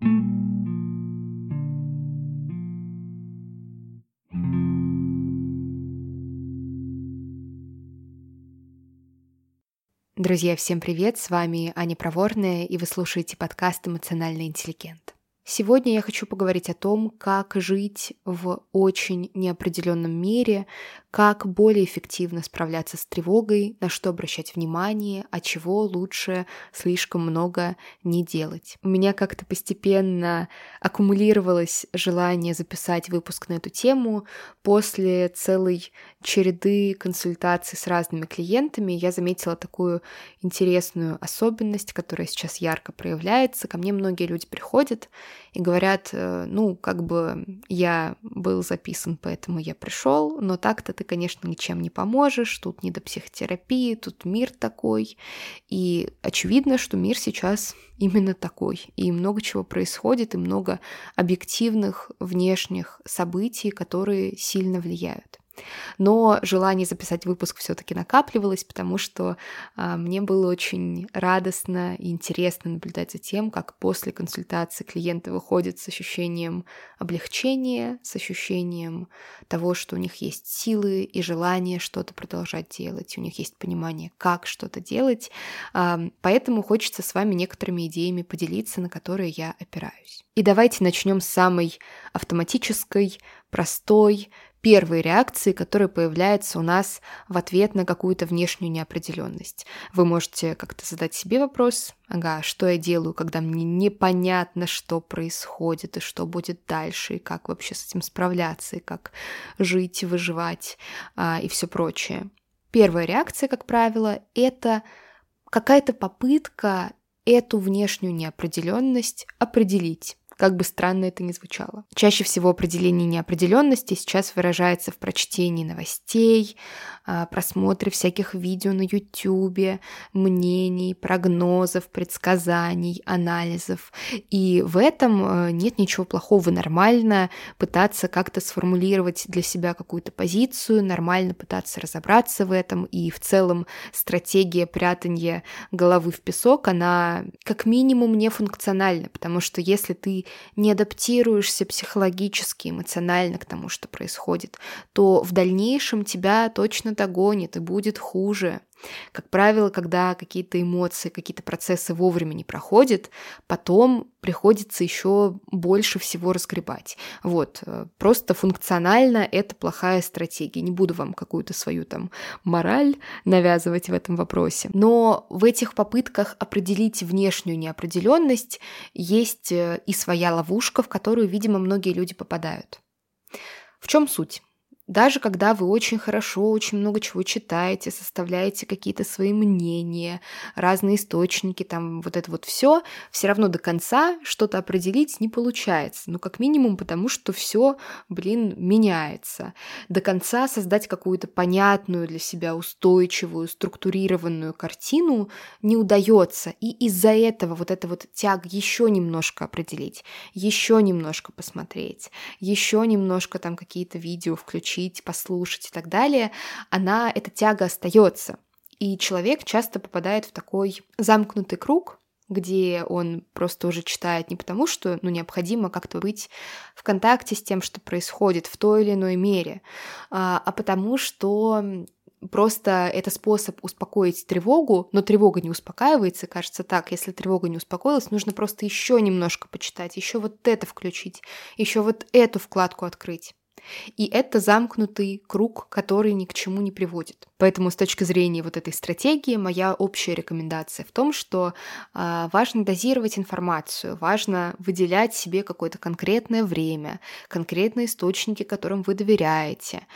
Друзья, всем привет! С вами Аня Проворная, и вы слушаете подкаст «Эмоциональный интеллигент». Сегодня я хочу поговорить о том, как жить в очень неопределенном мире, как более эффективно справляться с тревогой, на что обращать внимание, а чего лучше слишком много не делать. У меня как-то постепенно аккумулировалось желание записать выпуск на эту тему. После целой череды консультаций с разными клиентами я заметила такую интересную особенность, которая сейчас ярко проявляется. Ко мне многие люди приходят и говорят, э, ну, как бы я был записан, поэтому я пришел, но так-то ты, конечно, ничем не поможешь, тут не до психотерапии, тут мир такой. И очевидно, что мир сейчас именно такой. И много чего происходит, и много объективных внешних событий, которые сильно влияют. Но желание записать выпуск все-таки накапливалось, потому что а, мне было очень радостно и интересно наблюдать за тем, как после консультации клиенты выходят с ощущением облегчения, с ощущением того, что у них есть силы и желание что-то продолжать делать, у них есть понимание, как что-то делать. А, поэтому хочется с вами некоторыми идеями поделиться, на которые я опираюсь. И давайте начнем с самой автоматической, простой, первые реакции, которые появляются у нас в ответ на какую-то внешнюю неопределенность. Вы можете как-то задать себе вопрос, ага, что я делаю, когда мне непонятно, что происходит и что будет дальше, и как вообще с этим справляться, и как жить, выживать а, и все прочее. Первая реакция, как правило, это какая-то попытка эту внешнюю неопределенность определить как бы странно это ни звучало. Чаще всего определение неопределенности сейчас выражается в прочтении новостей, а, просмотре всяких видео на YouTube, мнений, прогнозов, предсказаний, анализов. И в этом э, нет ничего плохого. Нормально пытаться как-то сформулировать для себя какую-то позицию, нормально пытаться разобраться в этом. И в целом стратегия прятания головы в песок, она как минимум не функциональна, потому что если ты не адаптируешься психологически, эмоционально к тому, что происходит, то в дальнейшем тебя точно догонит и будет хуже. Как правило, когда какие-то эмоции, какие-то процессы вовремя не проходят, потом приходится еще больше всего разгребать. Вот, э, просто функционально это плохая стратегия. Не буду вам какую-то свою там мораль навязывать в этом вопросе. Но в этих попытках определить внешнюю неопределенность есть э, и своя ловушка, в которую, видимо, многие люди попадают. В чем суть? Даже когда вы очень хорошо, очень много чего читаете, составляете какие-то свои мнения, разные источники, там вот это вот все, все равно до конца что-то определить не получается. Ну, как минимум, потому что все, блин, меняется. До конца создать какую-то понятную для себя устойчивую, структурированную картину не удается. И из-за этого вот это вот тяг еще немножко определить, еще немножко посмотреть, еще немножко там какие-то видео включить изучить, послушать и так далее, она, эта тяга остается. И человек часто попадает в такой замкнутый круг, где он просто уже читает не потому, что ну, необходимо как-то быть в контакте с тем, что происходит в той или иной мере, а, а потому что просто это способ успокоить тревогу, но тревога не успокаивается, кажется так, если тревога не успокоилась, нужно просто еще немножко почитать, еще вот это включить, еще вот эту вкладку открыть. И это замкнутый круг, который ни к чему не приводит. Поэтому с точки зрения вот этой стратегии моя общая рекомендация в том, что э, важно дозировать информацию, важно выделять себе какое-то конкретное время, конкретные источники, которым вы доверяете,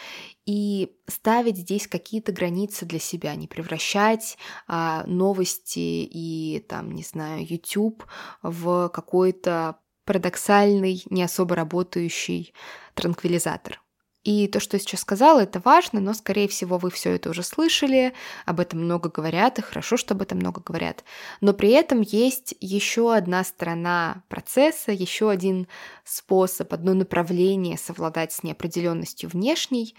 и ставить здесь какие-то границы для себя, не превращать а, новости и там, не знаю, YouTube в какой-то парадоксальный, не особо работающий транквилизатор. И то, что я сейчас сказала, это важно, но, скорее всего, вы все это уже слышали, об этом много говорят, и хорошо, что об этом много говорят. Но при этом есть еще одна сторона процесса, еще один способ, одно направление совладать с неопределенностью внешней,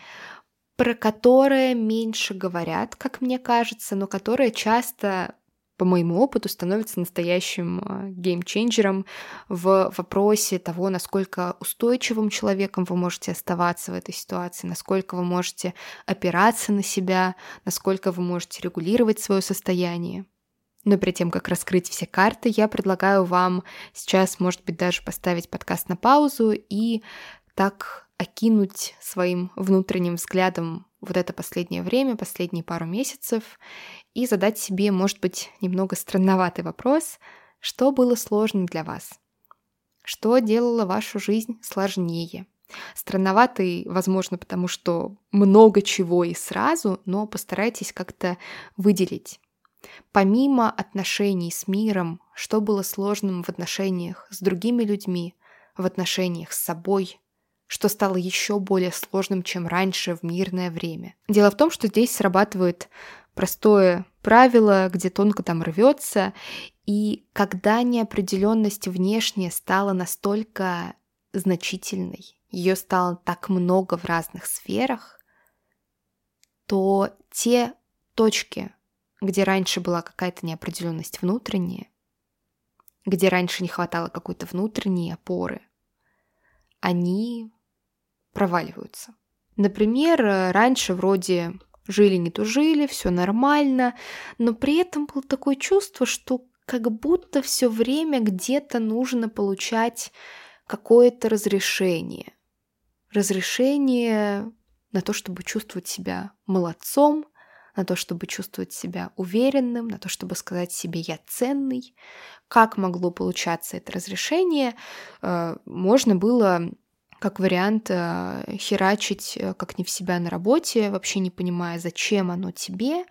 про которое меньше говорят, как мне кажется, но которое часто по моему опыту, становится настоящим а, геймченджером в вопросе того, насколько устойчивым человеком вы можете оставаться в этой ситуации, насколько вы можете опираться на себя, насколько вы можете регулировать свое состояние. Но перед тем, как раскрыть все карты, я предлагаю вам сейчас, может быть, даже поставить подкаст на паузу и так окинуть своим внутренним взглядом вот это последнее время, последние пару месяцев, и задать себе, может быть, немного странноватый вопрос, что было сложно для вас? Что делало вашу жизнь сложнее? Странноватый, возможно, потому что много чего и сразу, но постарайтесь как-то выделить. Помимо отношений с миром, что было сложным в отношениях с другими людьми, в отношениях с собой, что стало еще более сложным, чем раньше в мирное время. Дело в том, что здесь срабатывает простое правило, где тонко там рвется, и когда неопределенность внешне стала настолько значительной, ее стало так много в разных сферах, то те точки, где раньше была какая-то неопределенность внутренняя, где раньше не хватало какой-то внутренней опоры, они проваливаются. Например, раньше вроде жили не тужили, все нормально, но при этом было такое чувство, что как будто все время где-то нужно получать какое-то разрешение. Разрешение на то, чтобы чувствовать себя молодцом, на то, чтобы чувствовать себя уверенным, на то, чтобы сказать себе «я ценный». Как могло получаться это разрешение? Э, можно было как вариант э, херачить э, как не в себя на работе, вообще не понимая, зачем оно тебе,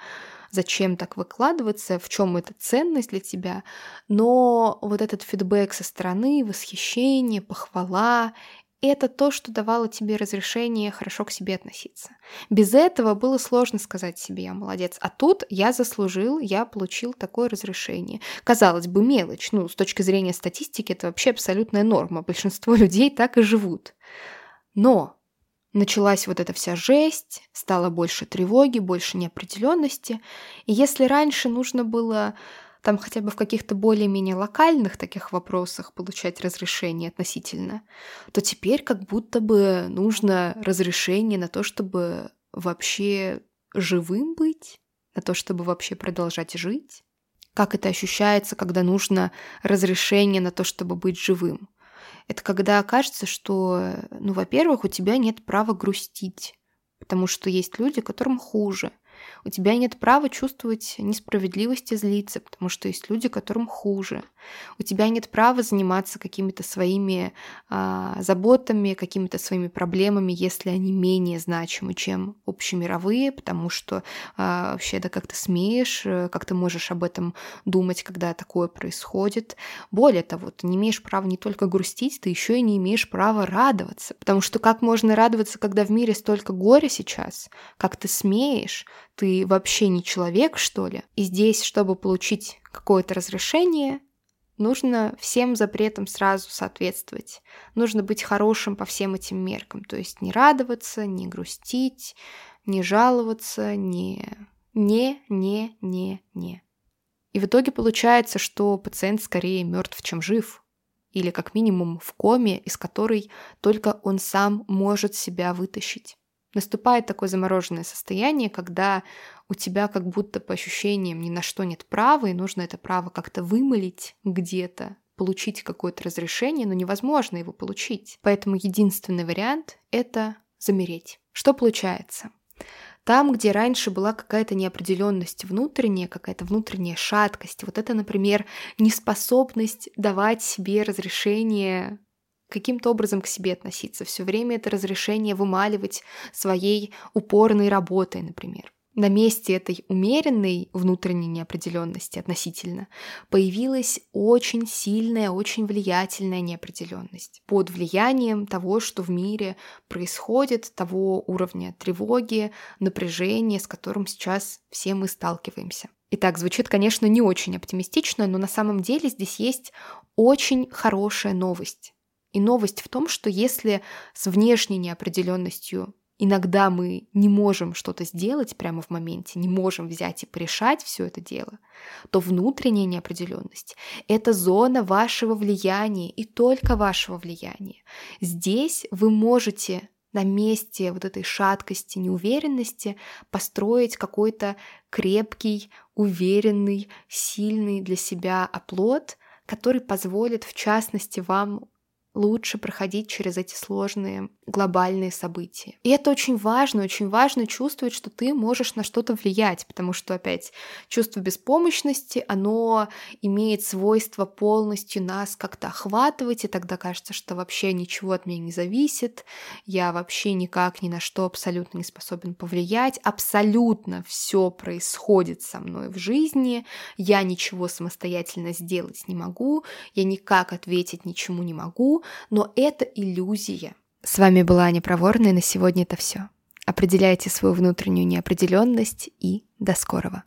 зачем так выкладываться, в чем эта ценность для тебя. Но вот этот фидбэк со стороны, восхищение, похвала это то, что давало тебе разрешение хорошо к себе относиться. Без этого было сложно сказать себе «я молодец», а тут я заслужил, я получил такое разрешение. Казалось бы, мелочь, ну, с точки зрения статистики это вообще абсолютная норма, большинство людей так и живут. Но началась вот эта вся жесть, стало больше тревоги, больше неопределенности, и если раньше нужно было там хотя бы в каких-то более-менее локальных таких вопросах получать разрешение относительно, то теперь как будто бы нужно разрешение на то, чтобы вообще живым быть, на то, чтобы вообще продолжать жить. Как это ощущается, когда нужно разрешение на то, чтобы быть живым? Это когда кажется, что, ну, во-первых, у тебя нет права грустить, потому что есть люди, которым хуже – у тебя нет права чувствовать несправедливость и злиться, потому что есть люди, которым хуже. У тебя нет права заниматься какими-то своими а, заботами, какими-то своими проблемами, если они менее значимы, чем общемировые, потому что а, вообще да как ты смеешь, э, как ты можешь об этом думать, когда такое происходит. Более того, ты не имеешь права не только грустить, ты еще и не имеешь права радоваться, потому что как можно радоваться, когда в мире столько горя сейчас, как ты смеешь, ты вообще не человек, что ли? И здесь, чтобы получить какое-то разрешение, нужно всем запретам сразу соответствовать. Нужно быть хорошим по всем этим меркам. То есть не радоваться, не грустить, не жаловаться, не... Не, не, не, не. И в итоге получается, что пациент скорее мертв, чем жив. Или как минимум в коме, из которой только он сам может себя вытащить. Наступает такое замороженное состояние, когда у тебя как будто по ощущениям ни на что нет права, и нужно это право как-то вымолить где-то, получить какое-то разрешение, но невозможно его получить. Поэтому единственный вариант — это замереть. Что получается? Там, где раньше была какая-то неопределенность внутренняя, какая-то внутренняя шаткость, вот это, например, неспособность давать себе разрешение каким-то образом к себе относиться, все время это разрешение вымаливать своей упорной работой, например. На месте этой умеренной внутренней неопределенности относительно появилась очень сильная, очень влиятельная неопределенность под влиянием того, что в мире происходит, того уровня тревоги, напряжения, с которым сейчас все мы сталкиваемся. Итак, звучит, конечно, не очень оптимистично, но на самом деле здесь есть очень хорошая новость. И новость в том, что если с внешней неопределенностью иногда мы не можем что-то сделать прямо в моменте, не можем взять и порешать все это дело, то внутренняя неопределенность — это зона вашего влияния и только вашего влияния. Здесь вы можете на месте вот этой шаткости, неуверенности построить какой-то крепкий, уверенный, сильный для себя оплот, который позволит, в частности, вам лучше проходить через эти сложные глобальные события. И это очень важно, очень важно чувствовать, что ты можешь на что-то влиять, потому что, опять, чувство беспомощности, оно имеет свойство полностью нас как-то охватывать, и тогда кажется, что вообще ничего от меня не зависит, я вообще никак ни на что абсолютно не способен повлиять, абсолютно все происходит со мной в жизни, я ничего самостоятельно сделать не могу, я никак ответить ничему не но это иллюзия. С вами была Аня Проворная, на сегодня это все. Определяйте свою внутреннюю неопределенность и до скорого.